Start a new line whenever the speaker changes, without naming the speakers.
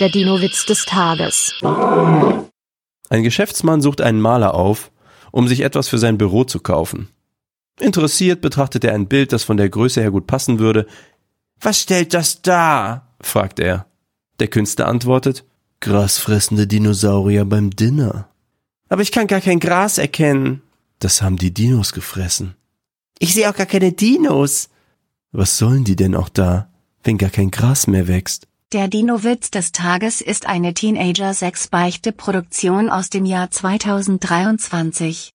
Der Dino-Witz des Tages.
Ein Geschäftsmann sucht einen Maler auf, um sich etwas für sein Büro zu kaufen. Interessiert betrachtet er ein Bild, das von der Größe her gut passen würde. Was stellt das dar? fragt er. Der Künstler antwortet, grasfressende Dinosaurier beim Dinner. Aber ich kann gar kein Gras erkennen. Das haben die Dinos gefressen. Ich sehe auch gar keine Dinos. Was sollen die denn auch da, wenn gar kein Gras mehr wächst?
Der Dino-Witz des Tages ist eine Teenager-6-Beichte-Produktion aus dem Jahr 2023.